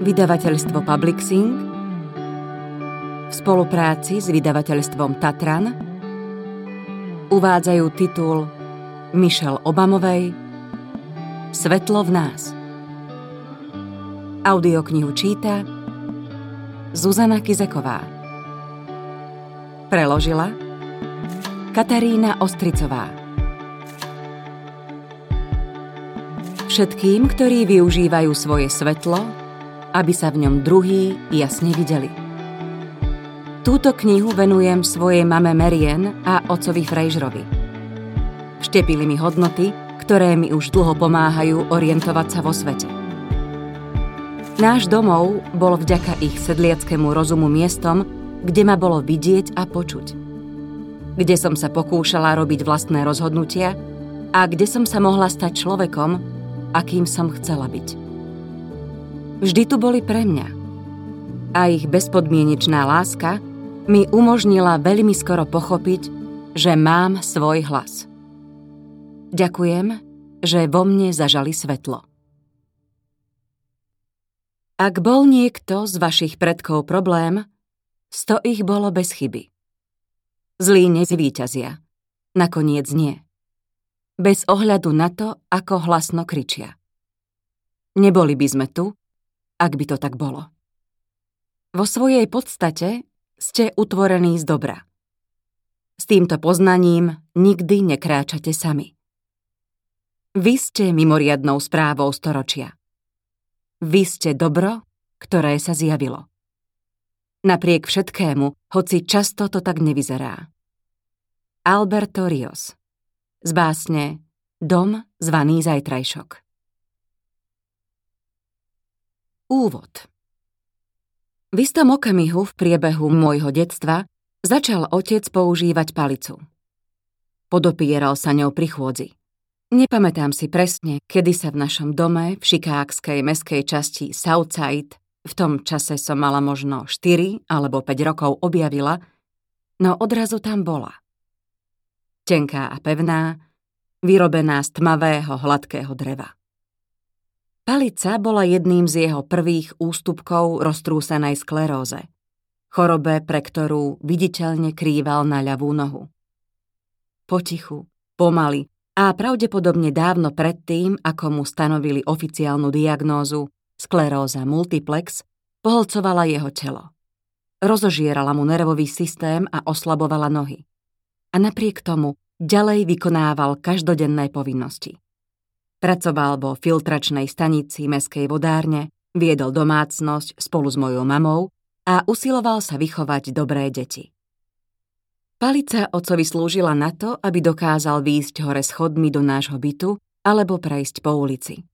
Vydavateľstvo Publixing v spolupráci s vydavateľstvom Tatran uvádzajú titul Michelle Obamovej Svetlo v nás. Audioknihu číta Zuzana Kizeková. Preložila Katarína Ostricová. Všetkým, ktorí využívajú svoje svetlo, aby sa v ňom druhý jasne videli. Túto knihu venujem svojej mame Merien a otcovi Frejžrovi. Štepili mi hodnoty, ktoré mi už dlho pomáhajú orientovať sa vo svete. Náš domov bol vďaka ich sedliackému rozumu miestom, kde ma bolo vidieť a počuť. Kde som sa pokúšala robiť vlastné rozhodnutia a kde som sa mohla stať človekom, akým som chcela byť vždy tu boli pre mňa. A ich bezpodmienečná láska mi umožnila veľmi skoro pochopiť, že mám svoj hlas. Ďakujem, že vo mne zažali svetlo. Ak bol niekto z vašich predkov problém, sto ich bolo bez chyby. Zlí nezvýťazia. Nakoniec nie. Bez ohľadu na to, ako hlasno kričia. Neboli by sme tu, ak by to tak bolo. Vo svojej podstate ste utvorení z dobra. S týmto poznaním nikdy nekráčate sami. Vy ste mimoriadnou správou storočia. Vy ste dobro, ktoré sa zjavilo. Napriek všetkému, hoci často to tak nevyzerá. Alberto Rios z básne Dom zvaný zajtrajšok. Úvod V istom okamihu v priebehu môjho detstva začal otec používať palicu. Podopieral sa ňou pri chôdzi. Nepamätám si presne, kedy sa v našom dome v šikákskej meskej časti Southside, v tom čase som mala možno 4 alebo 5 rokov objavila, no odrazu tam bola. Tenká a pevná, vyrobená z tmavého hladkého dreva. Palica bola jedným z jeho prvých ústupkov roztrúsenej skleróze, chorobe, pre ktorú viditeľne krýval na ľavú nohu. Potichu, pomaly a pravdepodobne dávno predtým, ako mu stanovili oficiálnu diagnózu skleróza multiplex, poholcovala jeho telo. Rozožierala mu nervový systém a oslabovala nohy. A napriek tomu ďalej vykonával každodenné povinnosti. Pracoval vo filtračnej stanici meskej vodárne, viedol domácnosť spolu s mojou mamou a usiloval sa vychovať dobré deti. Palica ocovi slúžila na to, aby dokázal výjsť hore schodmi do nášho bytu alebo prejsť po ulici.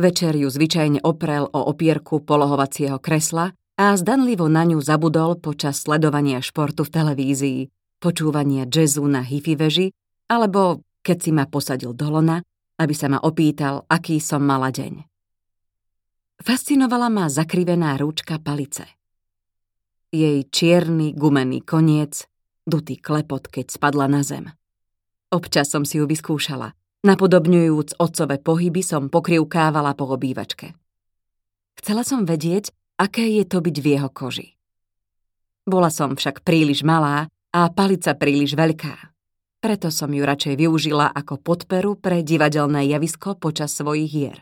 Večer ju zvyčajne oprel o opierku polohovacieho kresla a zdanlivo na ňu zabudol počas sledovania športu v televízii, počúvania jazzu na hifi veži alebo keď si ma posadil do lona aby sa ma opýtal, aký som mala deň. Fascinovala ma zakrivená rúčka palice. Jej čierny gumený koniec, dutý klepot, keď spadla na zem. Občas som si ju vyskúšala. Napodobňujúc otcové pohyby som pokrivkávala po obývačke. Chcela som vedieť, aké je to byť v jeho koži. Bola som však príliš malá a palica príliš veľká preto som ju radšej využila ako podperu pre divadelné javisko počas svojich hier.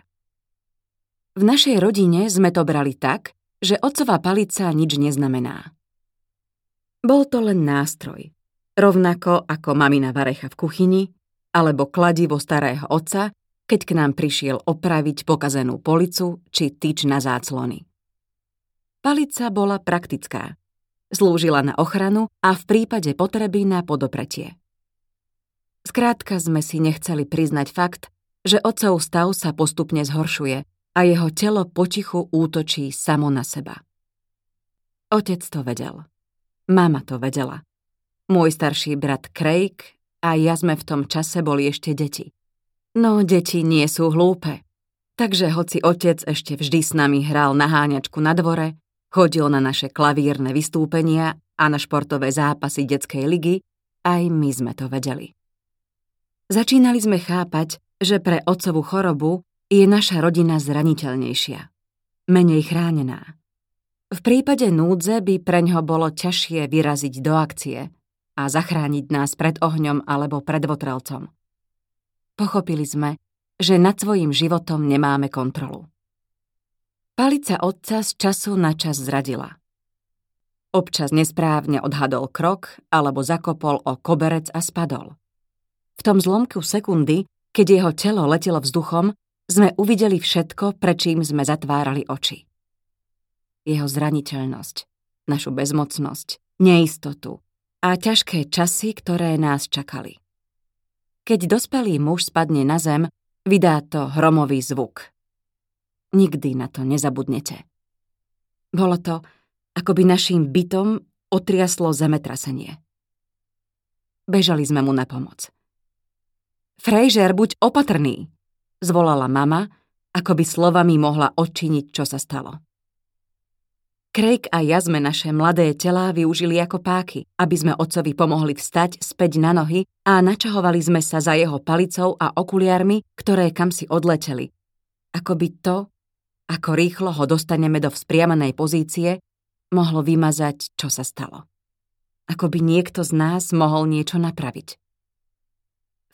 V našej rodine sme to brali tak, že otcová palica nič neznamená. Bol to len nástroj, rovnako ako mamina varecha v kuchyni alebo kladivo starého otca, keď k nám prišiel opraviť pokazenú policu či tyč na záclony. Palica bola praktická. Slúžila na ochranu a v prípade potreby na podopretie. Skrátka sme si nechceli priznať fakt, že otcov stav sa postupne zhoršuje a jeho telo potichu útočí samo na seba. Otec to vedel. Mama to vedela. Môj starší brat Craig a ja sme v tom čase boli ešte deti. No, deti nie sú hlúpe. Takže hoci otec ešte vždy s nami hral na háňačku na dvore, chodil na naše klavírne vystúpenia a na športové zápasy detskej ligy, aj my sme to vedeli. Začínali sme chápať, že pre otcovú chorobu je naša rodina zraniteľnejšia. menej chránená. V prípade núdze by preňho bolo ťažšie vyraziť do akcie a zachrániť nás pred ohňom alebo pred votrelcom. Pochopili sme, že nad svojim životom nemáme kontrolu. Palica otca z času na čas zradila. Občas nesprávne odhadol krok alebo zakopol o koberec a spadol. V tom zlomku sekundy, keď jeho telo letelo vzduchom, sme uvideli všetko, prečím sme zatvárali oči. Jeho zraniteľnosť, našu bezmocnosť, neistotu a ťažké časy, ktoré nás čakali. Keď dospelý muž spadne na zem, vydá to hromový zvuk. Nikdy na to nezabudnete. Bolo to, ako by našim bytom otriaslo zemetrasenie. Bežali sme mu na pomoc. Frejžer, buď opatrný, zvolala mama, ako by slovami mohla odčiniť, čo sa stalo. Craig a ja sme naše mladé telá využili ako páky, aby sme otcovi pomohli vstať späť na nohy a načahovali sme sa za jeho palicou a okuliarmi, ktoré kam si odleteli. Ako by to, ako rýchlo ho dostaneme do vzpriamanej pozície, mohlo vymazať, čo sa stalo. Ako by niekto z nás mohol niečo napraviť.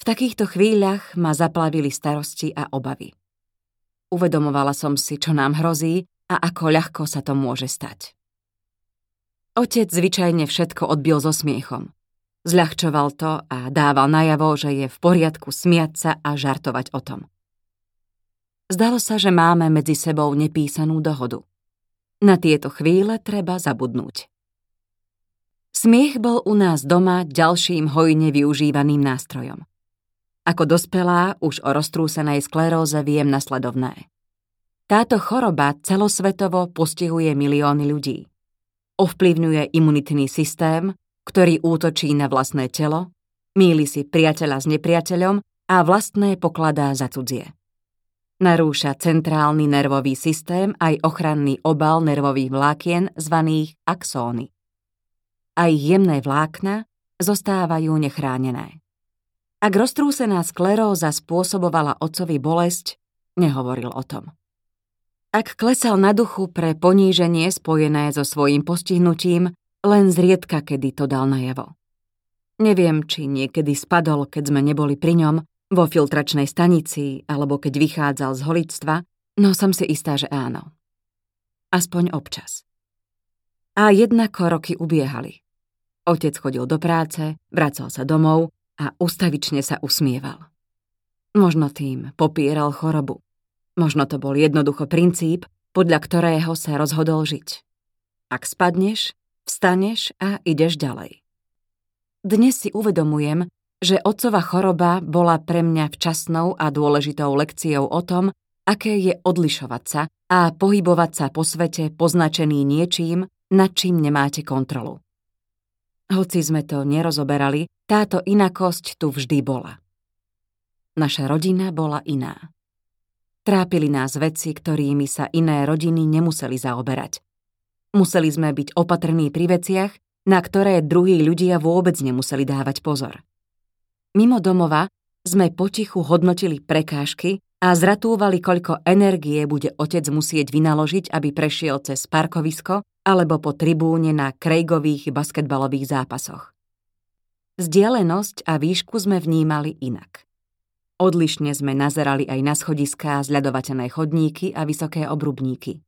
V takýchto chvíľach ma zaplavili starosti a obavy. Uvedomovala som si, čo nám hrozí a ako ľahko sa to môže stať. Otec zvyčajne všetko odbil so smiechom. Zľahčoval to a dával najavo, že je v poriadku smiať sa a žartovať o tom. Zdalo sa, že máme medzi sebou nepísanú dohodu. Na tieto chvíle treba zabudnúť. Smiech bol u nás doma ďalším hojne využívaným nástrojom. Ako dospelá už o roztrúsenej skleróze viem nasledovné. Táto choroba celosvetovo postihuje milióny ľudí. Ovplyvňuje imunitný systém, ktorý útočí na vlastné telo, míli si priateľa s nepriateľom a vlastné pokladá za cudzie. Narúša centrálny nervový systém aj ochranný obal nervových vlákien zvaných axóny. Aj jemné vlákna zostávajú nechránené. Ak roztrúsená skleróza spôsobovala otcovi bolesť, nehovoril o tom. Ak klesal na duchu pre poníženie spojené so svojím postihnutím, len zriedka kedy to dal najavo. Neviem, či niekedy spadol, keď sme neboli pri ňom, vo filtračnej stanici alebo keď vychádzal z holictva, no som si istá, že áno. Aspoň občas. A jednako roky ubiehali. Otec chodil do práce, vracal sa domov a ustavične sa usmieval. Možno tým popieral chorobu. Možno to bol jednoducho princíp, podľa ktorého sa rozhodol žiť. Ak spadneš, vstaneš a ideš ďalej. Dnes si uvedomujem, že otcova choroba bola pre mňa včasnou a dôležitou lekciou o tom, aké je odlišovať sa a pohybovať sa po svete poznačený niečím, nad čím nemáte kontrolu. Hoci sme to nerozoberali, táto inakosť tu vždy bola. Naša rodina bola iná. Trápili nás veci, ktorými sa iné rodiny nemuseli zaoberať. Museli sme byť opatrní pri veciach, na ktoré druhí ľudia vôbec nemuseli dávať pozor. Mimo domova sme potichu hodnotili prekážky a zratúvali, koľko energie bude otec musieť vynaložiť, aby prešiel cez parkovisko alebo po tribúne na Craigových basketbalových zápasoch. Vzdialenosť a výšku sme vnímali inak. Odlišne sme nazerali aj na schodiská, zľadovateľné chodníky a vysoké obrubníky.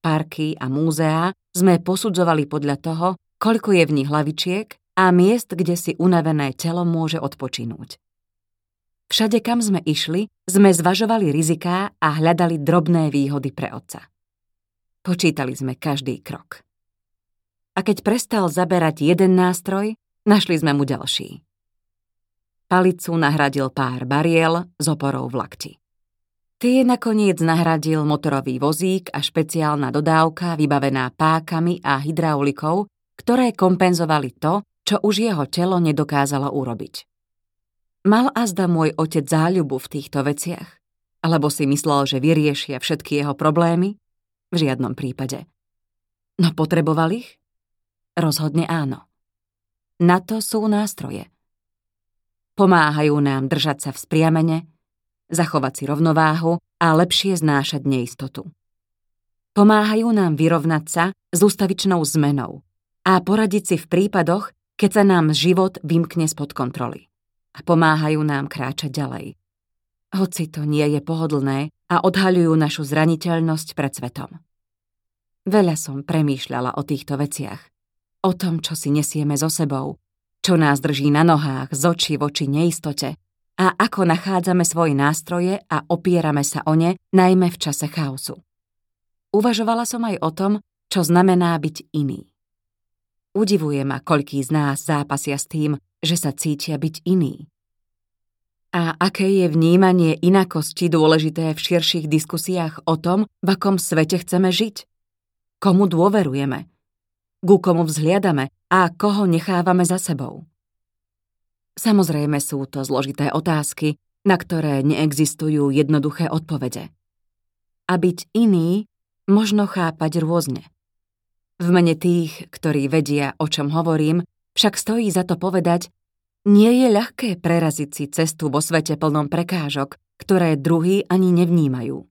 Parky a múzeá sme posudzovali podľa toho, koľko je v nich hlavičiek a miest, kde si unavené telo môže odpočinúť. Všade, kam sme išli, sme zvažovali riziká a hľadali drobné výhody pre otca. Počítali sme každý krok. A keď prestal zaberať jeden nástroj, našli sme mu ďalší. Palicu nahradil pár bariel z oporou v lakti. Tie nakoniec nahradil motorový vozík a špeciálna dodávka vybavená pákami a hydraulikou, ktoré kompenzovali to, čo už jeho telo nedokázalo urobiť. Mal azda môj otec záľubu v týchto veciach? Alebo si myslel, že vyriešia všetky jeho problémy? V žiadnom prípade. No potreboval ich? Rozhodne áno. Na to sú nástroje. Pomáhajú nám držať sa v spriamene, zachovať si rovnováhu a lepšie znášať neistotu. Pomáhajú nám vyrovnať sa s ústavičnou zmenou a poradiť si v prípadoch, keď sa nám život vymkne spod kontroly. A pomáhajú nám kráčať ďalej. Hoci to nie je pohodlné a odhaľujú našu zraniteľnosť pred svetom. Veľa som premýšľala o týchto veciach. O tom, čo si nesieme so sebou, čo nás drží na nohách z očí voči neistote a ako nachádzame svoje nástroje a opierame sa o ne, najmä v čase chaosu. Uvažovala som aj o tom, čo znamená byť iný. Udivuje ma, koľký z nás zápasia s tým, že sa cítia byť iný. A aké je vnímanie inakosti dôležité v širších diskusiách o tom, v akom svete chceme žiť? Komu dôverujeme? Ku komu vzhliadame a koho nechávame za sebou? Samozrejme sú to zložité otázky, na ktoré neexistujú jednoduché odpovede. A byť iný možno chápať rôzne. V mene tých, ktorí vedia, o čom hovorím, však stojí za to povedať, nie je ľahké preraziť si cestu vo svete plnom prekážok, ktoré druhý ani nevnímajú.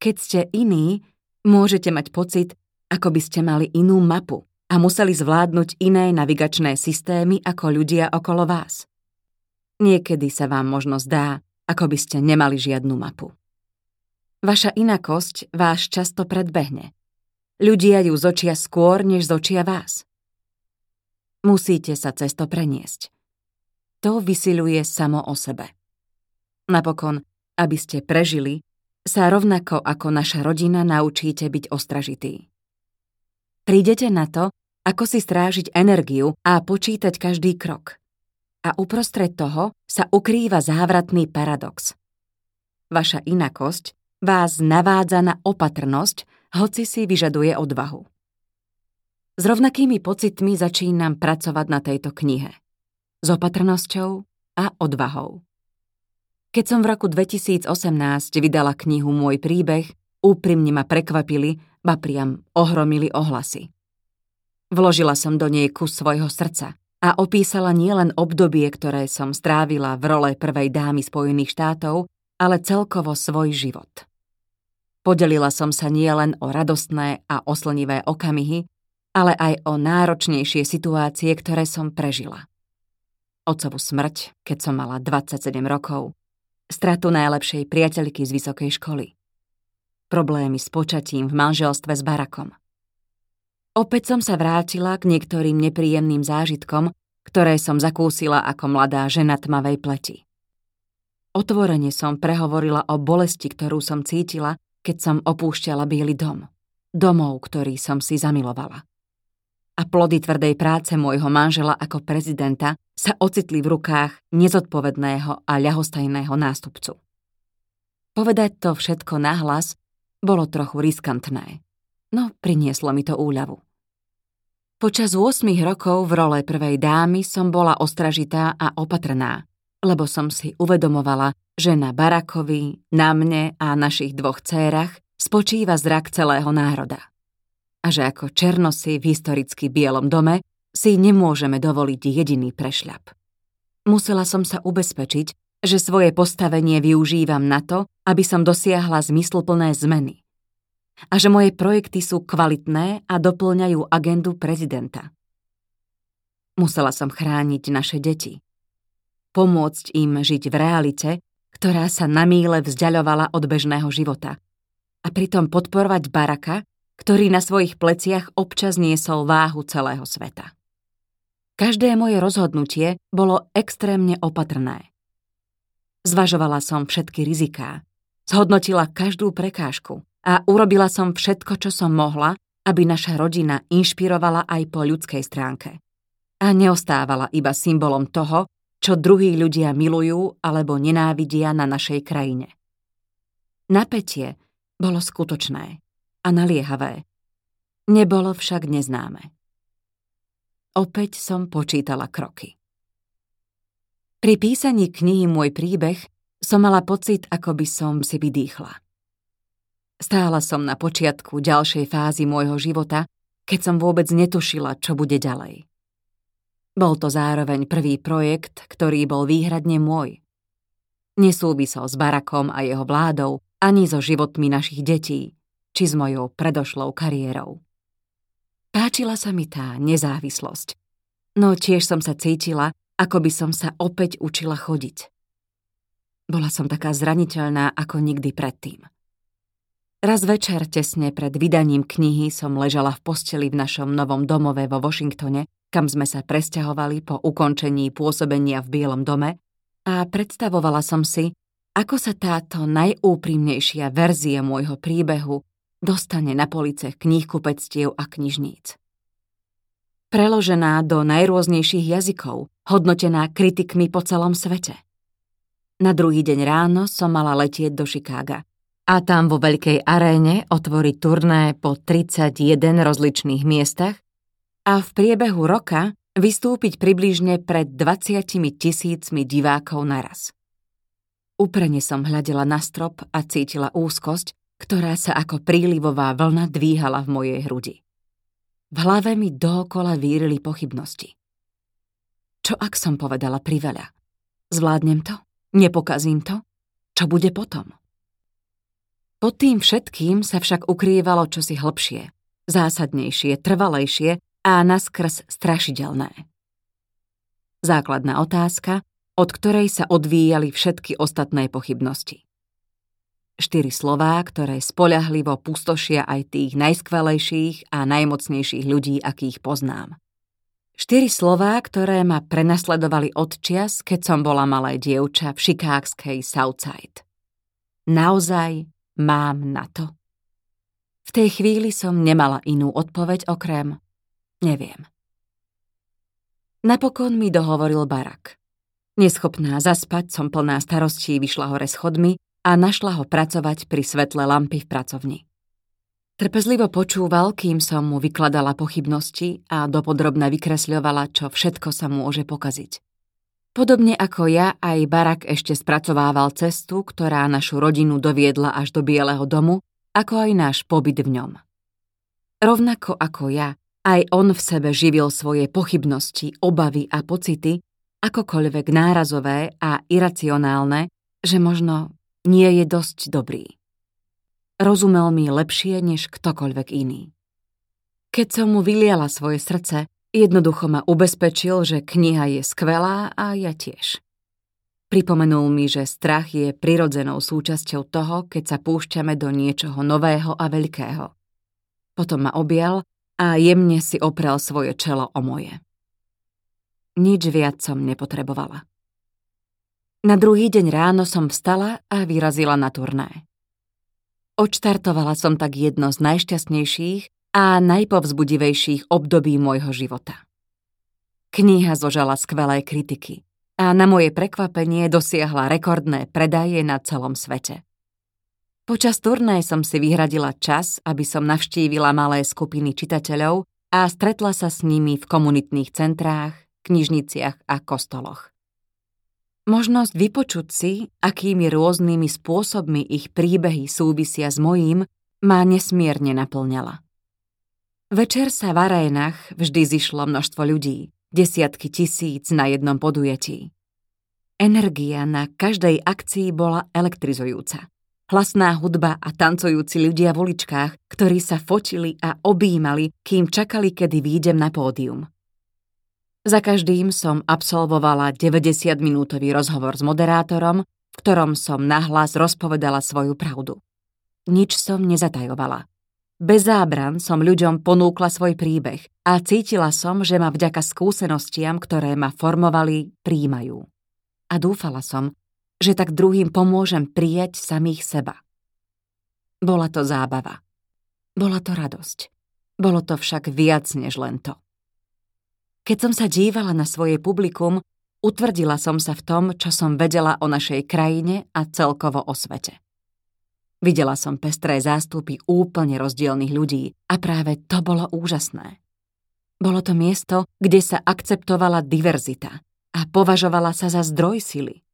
Keď ste iní, môžete mať pocit, ako by ste mali inú mapu a museli zvládnuť iné navigačné systémy ako ľudia okolo vás. Niekedy sa vám možno zdá, ako by ste nemali žiadnu mapu. Vaša inakosť vás často predbehne. Ľudia ju zočia skôr, než zočia vás. Musíte sa cez to preniesť. To vysiluje samo o sebe. Napokon, aby ste prežili, sa rovnako ako naša rodina naučíte byť ostražitý. Prídete na to, ako si strážiť energiu a počítať každý krok. A uprostred toho sa ukrýva závratný paradox. Vaša inakosť vás navádza na opatrnosť, hoci si vyžaduje odvahu. S rovnakými pocitmi začínam pracovať na tejto knihe. S opatrnosťou a odvahou. Keď som v roku 2018 vydala knihu Môj príbeh, úprimne ma prekvapili, ba priam ohromili ohlasy. Vložila som do nej kus svojho srdca a opísala nielen obdobie, ktoré som strávila v role prvej dámy Spojených štátov, ale celkovo svoj život. Podelila som sa nielen o radostné a oslnivé okamihy, ale aj o náročnejšie situácie, ktoré som prežila. Otcovú smrť, keď som mala 27 rokov, stratu najlepšej priateľky z vysokej školy, problémy s počatím v manželstve s Barakom. Opäť som sa vrátila k niektorým nepríjemným zážitkom, ktoré som zakúsila ako mladá žena tmavej pleti. Otvorene som prehovorila o bolesti, ktorú som cítila, keď som opúšťala Bielý dom. Domov, ktorý som si zamilovala. A plody tvrdej práce môjho manžela ako prezidenta sa ocitli v rukách nezodpovedného a ľahostajného nástupcu. Povedať to všetko nahlas bolo trochu riskantné, no prinieslo mi to úľavu. Počas 8 rokov v role prvej dámy som bola ostražitá a opatrná, lebo som si uvedomovala, že na Barakovi, na mne a našich dvoch cérach spočíva zrak celého národa. A že ako černosy v historicky bielom dome si nemôžeme dovoliť jediný prešľap. Musela som sa ubezpečiť, že svoje postavenie využívam na to, aby som dosiahla zmysluplné zmeny. A že moje projekty sú kvalitné a doplňajú agendu prezidenta. Musela som chrániť naše deti, pomôcť im žiť v realite, ktorá sa na míle vzdialovala od bežného života. A pritom podporovať Baraka, ktorý na svojich pleciach občas niesol váhu celého sveta. Každé moje rozhodnutie bolo extrémne opatrné. Zvažovala som všetky riziká, zhodnotila každú prekážku a urobila som všetko, čo som mohla, aby naša rodina inšpirovala aj po ľudskej stránke. A neostávala iba symbolom toho, čo druhí ľudia milujú alebo nenávidia na našej krajine. Napätie bolo skutočné a naliehavé. Nebolo však neznáme. Opäť som počítala kroky. Pri písaní knihy Môj príbeh som mala pocit, ako by som si vydýchla. Stála som na počiatku ďalšej fázy môjho života, keď som vôbec netušila, čo bude ďalej. Bol to zároveň prvý projekt, ktorý bol výhradne môj. Nesúvisel s Barakom a jeho vládou, ani so životmi našich detí, či s mojou predošlou kariérou. Páčila sa mi tá nezávislosť, no tiež som sa cítila, ako by som sa opäť učila chodiť. Bola som taká zraniteľná ako nikdy predtým. Raz večer, tesne pred vydaním knihy, som ležala v posteli v našom novom domove vo Washingtone, kam sme sa presťahovali po ukončení pôsobenia v Bielom dome a predstavovala som si, ako sa táto najúprimnejšia verzia môjho príbehu dostane na police kníhkupectiev a knižníc. Preložená do najrôznejších jazykov, hodnotená kritikmi po celom svete. Na druhý deň ráno som mala letieť do Chicaga – a tam vo veľkej aréne otvoriť turné po 31 rozličných miestach a v priebehu roka vystúpiť približne pred 20 tisícmi divákov naraz. Uprene som hľadela na strop a cítila úzkosť, ktorá sa ako prílivová vlna dvíhala v mojej hrudi. V hlave mi dookola vírili pochybnosti. Čo ak som povedala priveľa? Zvládnem to? Nepokazím to? Čo bude potom? Pod tým všetkým sa však ukrývalo čosi hlbšie, zásadnejšie, trvalejšie a naskrz strašidelné. Základná otázka, od ktorej sa odvíjali všetky ostatné pochybnosti. Štyri slová, ktoré spoľahlivo pustošia aj tých najskvelejších a najmocnejších ľudí, akých poznám. Štyri slová, ktoré ma prenasledovali od čias, keď som bola malé dievča v šikákskej Southside. Naozaj mám na to? V tej chvíli som nemala inú odpoveď okrem neviem. Napokon mi dohovoril barak. Neschopná zaspať som plná starostí vyšla hore schodmi a našla ho pracovať pri svetle lampy v pracovni. Trpezlivo počúval, kým som mu vykladala pochybnosti a dopodrobne vykresľovala, čo všetko sa môže pokaziť. Podobne ako ja, aj Barak ešte spracovával cestu, ktorá našu rodinu doviedla až do Bieleho domu, ako aj náš pobyt v ňom. Rovnako ako ja, aj on v sebe živil svoje pochybnosti, obavy a pocity, akokoľvek nárazové a iracionálne, že možno nie je dosť dobrý. Rozumel mi lepšie než ktokoľvek iný. Keď som mu vyliala svoje srdce, Jednoducho ma ubezpečil, že kniha je skvelá a ja tiež. Pripomenul mi, že strach je prirodzenou súčasťou toho, keď sa púšťame do niečoho nového a veľkého. Potom ma objal a jemne si oprel svoje čelo o moje. Nič viac som nepotrebovala. Na druhý deň ráno som vstala a vyrazila na turné. Odštartovala som tak jedno z najšťastnejších a najpovzbudivejších období môjho života. Kniha zožala skvelé kritiky a na moje prekvapenie dosiahla rekordné predaje na celom svete. Počas turné som si vyhradila čas, aby som navštívila malé skupiny čitateľov a stretla sa s nimi v komunitných centrách, knižniciach a kostoloch. Možnosť vypočuť si, akými rôznymi spôsobmi ich príbehy súvisia s mojím, ma nesmierne naplňala. Večer sa v arénach vždy zišlo množstvo ľudí, desiatky tisíc na jednom podujetí. Energia na každej akcii bola elektrizujúca. Hlasná hudba a tancujúci ľudia v uličkách, ktorí sa fotili a objímali, kým čakali, kedy výjdem na pódium. Za každým som absolvovala 90-minútový rozhovor s moderátorom, v ktorom som nahlas rozpovedala svoju pravdu. Nič som nezatajovala. Bez zábran som ľuďom ponúkla svoj príbeh a cítila som, že ma vďaka skúsenostiam, ktoré ma formovali, príjmajú. A dúfala som, že tak druhým pomôžem prijať samých seba. Bola to zábava. Bola to radosť. Bolo to však viac než len to. Keď som sa dívala na svoje publikum, utvrdila som sa v tom, čo som vedela o našej krajine a celkovo o svete. Videla som pestré zástupy úplne rozdielných ľudí a práve to bolo úžasné. Bolo to miesto, kde sa akceptovala diverzita a považovala sa za zdroj sily.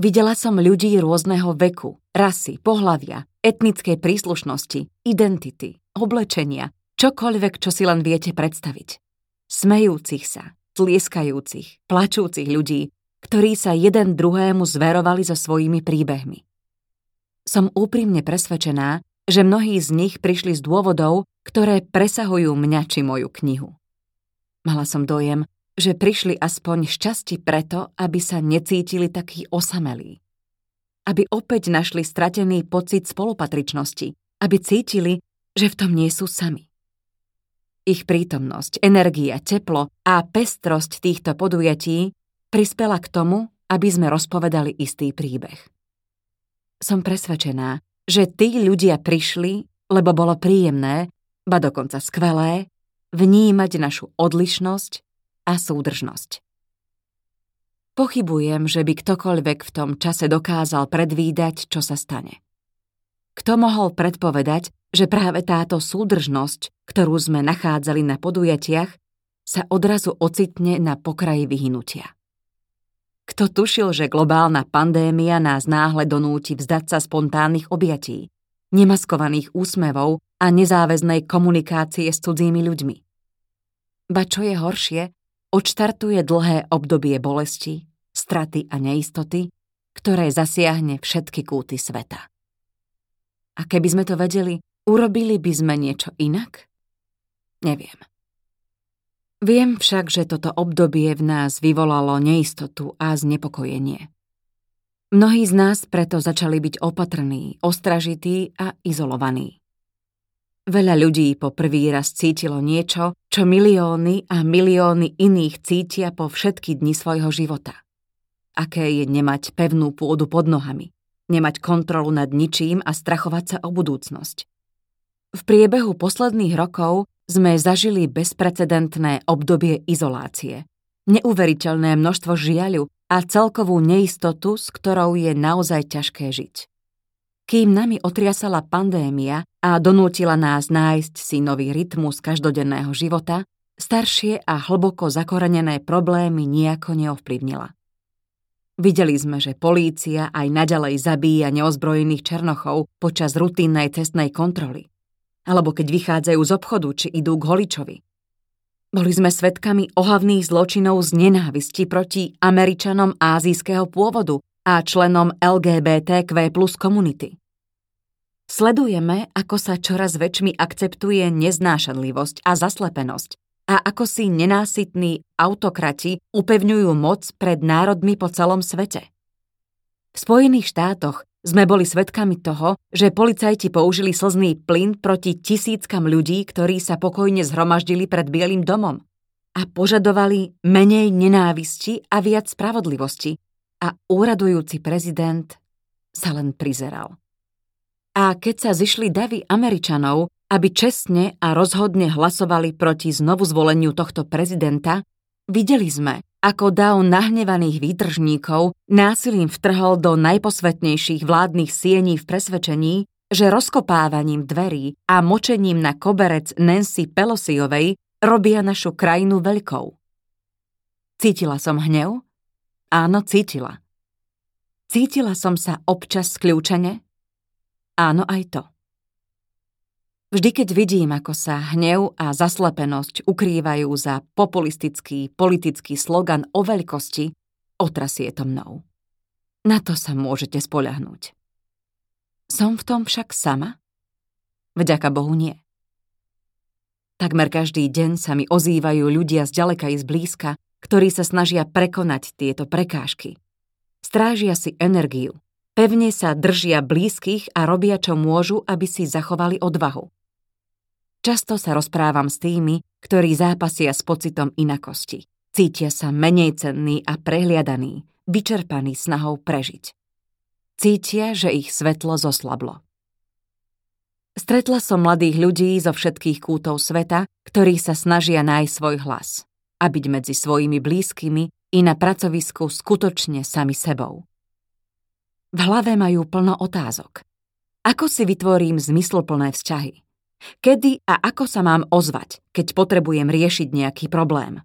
Videla som ľudí rôzneho veku, rasy, pohlavia, etnickej príslušnosti, identity, oblečenia, čokoľvek, čo si len viete predstaviť. Smejúcich sa, tlieskajúcich, plačúcich ľudí, ktorí sa jeden druhému zverovali so svojimi príbehmi. Som úprimne presvedčená, že mnohí z nich prišli z dôvodov, ktoré presahujú mňa či moju knihu. Mala som dojem, že prišli aspoň šťastí preto, aby sa necítili takí osamelí. Aby opäť našli stratený pocit spolupatričnosti, aby cítili, že v tom nie sú sami. Ich prítomnosť, energia, teplo a pestrosť týchto podujatí prispela k tomu, aby sme rozpovedali istý príbeh. Som presvedčená, že tí ľudia prišli, lebo bolo príjemné, ba dokonca skvelé, vnímať našu odlišnosť a súdržnosť. Pochybujem, že by ktokoľvek v tom čase dokázal predvídať, čo sa stane. Kto mohol predpovedať, že práve táto súdržnosť, ktorú sme nachádzali na podujatiach, sa odrazu ocitne na pokraji vyhnutia. Kto tušil, že globálna pandémia nás náhle donúti vzdať sa spontánnych objatí, nemaskovaných úsmevov a nezáväznej komunikácie s cudzími ľuďmi. Ba čo je horšie, odštartuje dlhé obdobie bolesti, straty a neistoty, ktoré zasiahne všetky kúty sveta. A keby sme to vedeli, urobili by sme niečo inak? Neviem. Viem však, že toto obdobie v nás vyvolalo neistotu a znepokojenie. Mnohí z nás preto začali byť opatrní, ostražití a izolovaní. Veľa ľudí po prvý raz cítilo niečo, čo milióny a milióny iných cítia po všetky dni svojho života. Aké je nemať pevnú pôdu pod nohami, nemať kontrolu nad ničím a strachovať sa o budúcnosť. V priebehu posledných rokov sme zažili bezprecedentné obdobie izolácie, neuveriteľné množstvo žiaľu a celkovú neistotu, s ktorou je naozaj ťažké žiť. Kým nami otriasala pandémia a donútila nás nájsť si nový rytmus každodenného života, staršie a hlboko zakorenené problémy nejako neovplyvnila. Videli sme, že polícia aj naďalej zabíja neozbrojených černochov počas rutinnej cestnej kontroly. Alebo keď vychádzajú z obchodu či idú k holičovi. Boli sme svedkami ohavných zločinov z nenávisti proti Američanom ázijského pôvodu a členom LGBTQ plus komunity. Sledujeme, ako sa čoraz väčšmi akceptuje neznášanlivosť a zaslepenosť a ako si nenásytní autokrati upevňujú moc pred národmi po celom svete. V Spojených štátoch sme boli svedkami toho, že policajti použili slzný plyn proti tisíckam ľudí, ktorí sa pokojne zhromaždili pred Bielým domom a požadovali menej nenávisti a viac spravodlivosti a úradujúci prezident sa len prizeral. A keď sa zišli davy Američanov, aby čestne a rozhodne hlasovali proti znovu zvoleniu tohto prezidenta, videli sme, ako dav nahnevaných výtržníkov násilím vtrhol do najposvetnejších vládnych siení v presvedčení, že rozkopávaním dverí a močením na koberec Nancy Pelosiovej robia našu krajinu veľkou. Cítila som hnev? Áno, cítila. Cítila som sa občas skľúčene? Áno, aj to. Vždy, keď vidím, ako sa hnev a zaslepenosť ukrývajú za populistický politický slogan o veľkosti, otrasie to mnou. Na to sa môžete spoľahnúť. Som v tom však sama? Vďaka Bohu nie. Takmer každý deň sa mi ozývajú ľudia z ďaleka i z blízka, ktorí sa snažia prekonať tieto prekážky. Strážia si energiu, pevne sa držia blízkych a robia, čo môžu, aby si zachovali odvahu. Často sa rozprávam s tými, ktorí zápasia s pocitom inakosti. Cítia sa menej cenní a prehliadaní, vyčerpaní snahou prežiť. Cítia, že ich svetlo zoslablo. Stretla som mladých ľudí zo všetkých kútov sveta, ktorí sa snažia nájsť svoj hlas a byť medzi svojimi blízkymi i na pracovisku skutočne sami sebou. V hlave majú plno otázok. Ako si vytvorím zmysluplné vzťahy? Kedy a ako sa mám ozvať, keď potrebujem riešiť nejaký problém?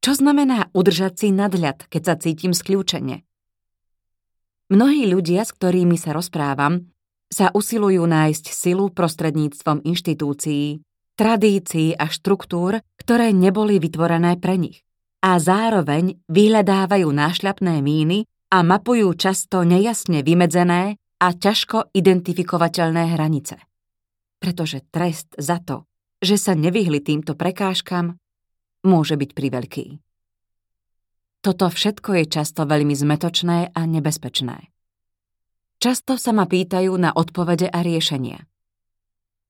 Čo znamená udržať si nadhľad, keď sa cítim skľúčene? Mnohí ľudia, s ktorými sa rozprávam, sa usilujú nájsť silu prostredníctvom inštitúcií, tradícií a štruktúr, ktoré neboli vytvorené pre nich. A zároveň vyhľadávajú nášľapné míny a mapujú často nejasne vymedzené a ťažko identifikovateľné hranice. Pretože trest za to, že sa nevyhli týmto prekážkam, môže byť priveľký. Toto všetko je často veľmi zmetočné a nebezpečné. Často sa ma pýtajú na odpovede a riešenia.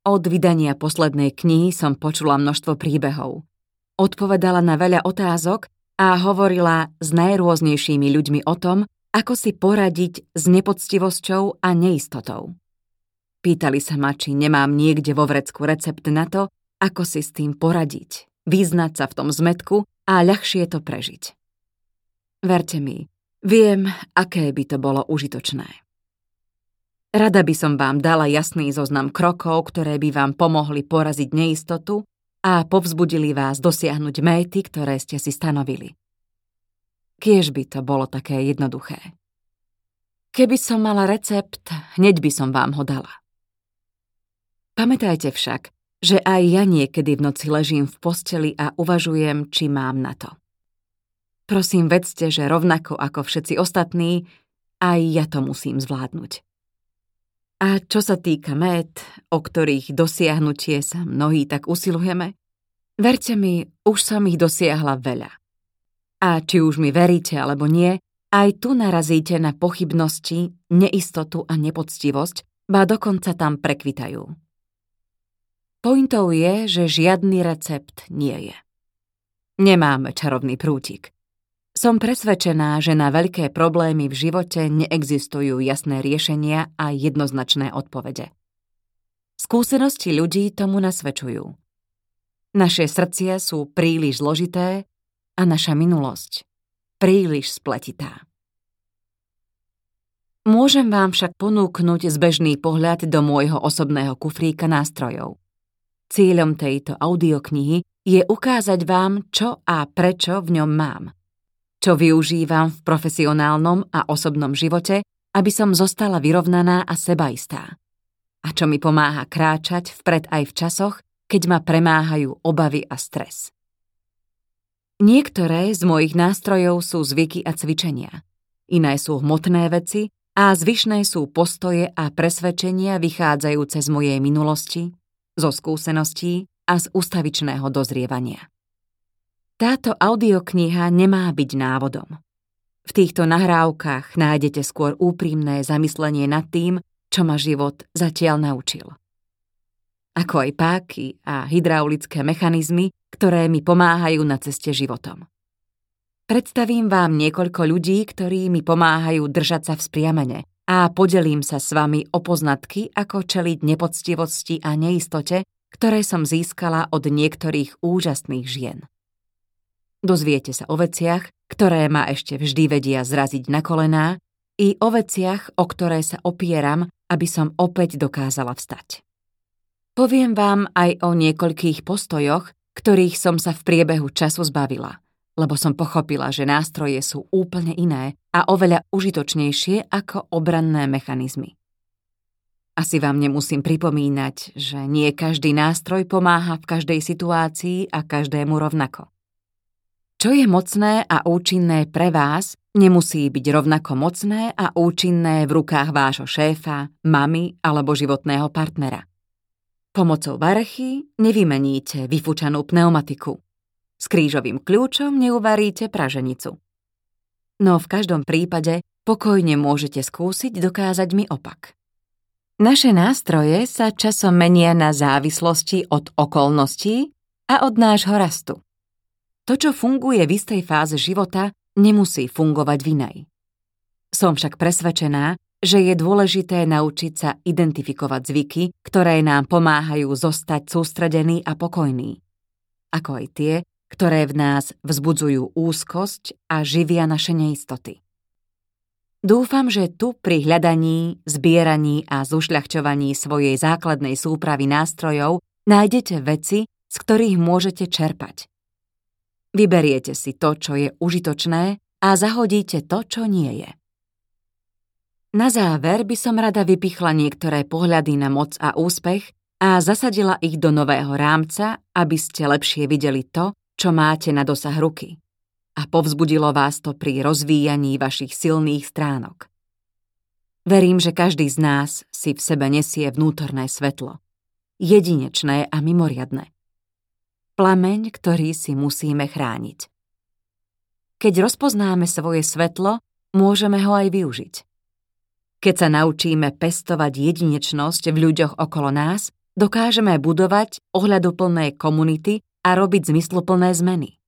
Od vydania poslednej knihy som počula množstvo príbehov. Odpovedala na veľa otázok a hovorila s najrôznejšími ľuďmi o tom, ako si poradiť s nepoctivosťou a neistotou. Pýtali sa ma, či nemám niekde vo vrecku recept na to, ako si s tým poradiť, vyznať sa v tom zmetku a ľahšie to prežiť. Verte mi, viem, aké by to bolo užitočné. Rada by som vám dala jasný zoznam krokov, ktoré by vám pomohli poraziť neistotu a povzbudili vás dosiahnuť méty, ktoré ste si stanovili. Kiež by to bolo také jednoduché. Keby som mala recept, hneď by som vám ho dala. Pamätajte však, že aj ja niekedy v noci ležím v posteli a uvažujem, či mám na to. Prosím, vedzte, že rovnako ako všetci ostatní, aj ja to musím zvládnuť. A čo sa týka met, o ktorých dosiahnutie sa mnohí tak usilujeme, verte mi, už som ich dosiahla veľa. A či už mi veríte alebo nie, aj tu narazíte na pochybnosti, neistotu a nepoctivosť, ba dokonca tam prekvitajú. Pointou je, že žiadny recept nie je. Nemáme čarovný prútik. Som presvedčená, že na veľké problémy v živote neexistujú jasné riešenia a jednoznačné odpovede. Skúsenosti ľudí tomu nasvedčujú. Naše srdcia sú príliš zložité a naša minulosť príliš spletitá. Môžem vám však ponúknuť zbežný pohľad do môjho osobného kufríka nástrojov. Cieľom tejto audioknihy je ukázať vám, čo a prečo v ňom mám. Čo využívam v profesionálnom a osobnom živote, aby som zostala vyrovnaná a sebaistá. A čo mi pomáha kráčať vpred aj v časoch, keď ma premáhajú obavy a stres. Niektoré z mojich nástrojov sú zvyky a cvičenia. Iné sú hmotné veci a zvyšné sú postoje a presvedčenia vychádzajúce z mojej minulosti, zo skúseností a z ustavičného dozrievania. Táto audiokniha nemá byť návodom. V týchto nahrávkach nájdete skôr úprimné zamyslenie nad tým, čo ma život zatiaľ naučil ako aj páky a hydraulické mechanizmy, ktoré mi pomáhajú na ceste životom. Predstavím vám niekoľko ľudí, ktorí mi pomáhajú držať sa v spriamene a podelím sa s vami o poznatky, ako čeliť nepoctivosti a neistote, ktoré som získala od niektorých úžasných žien. Dozviete sa o veciach, ktoré ma ešte vždy vedia zraziť na kolená, i o veciach, o ktoré sa opieram, aby som opäť dokázala vstať. Poviem vám aj o niekoľkých postojoch, ktorých som sa v priebehu času zbavila, lebo som pochopila, že nástroje sú úplne iné a oveľa užitočnejšie ako obranné mechanizmy. Asi vám nemusím pripomínať, že nie každý nástroj pomáha v každej situácii a každému rovnako. Čo je mocné a účinné pre vás, nemusí byť rovnako mocné a účinné v rukách vášho šéfa, mamy alebo životného partnera. Pomocou varechy nevymeníte vyfúčanú pneumatiku. S krížovým kľúčom neuvaríte praženicu. No v každom prípade pokojne môžete skúsiť dokázať mi opak. Naše nástroje sa časom menia na závislosti od okolností a od nášho rastu. To, čo funguje v istej fáze života, nemusí fungovať v inej. Som však presvedčená, že je dôležité naučiť sa identifikovať zvyky, ktoré nám pomáhajú zostať sústredení a pokojní. Ako aj tie, ktoré v nás vzbudzujú úzkosť a živia naše neistoty. Dúfam, že tu pri hľadaní, zbieraní a zušľachťovaní svojej základnej súpravy nástrojov nájdete veci, z ktorých môžete čerpať. Vyberiete si to, čo je užitočné a zahodíte to, čo nie je. Na záver by som rada vypichla niektoré pohľady na moc a úspech a zasadila ich do nového rámca, aby ste lepšie videli to, čo máte na dosah ruky. A povzbudilo vás to pri rozvíjaní vašich silných stránok. Verím, že každý z nás si v sebe nesie vnútorné svetlo. Jedinečné a mimoriadne. Plameň, ktorý si musíme chrániť. Keď rozpoznáme svoje svetlo, môžeme ho aj využiť. Keď sa naučíme pestovať jedinečnosť v ľuďoch okolo nás, dokážeme budovať ohľaduplné komunity a robiť zmysluplné zmeny.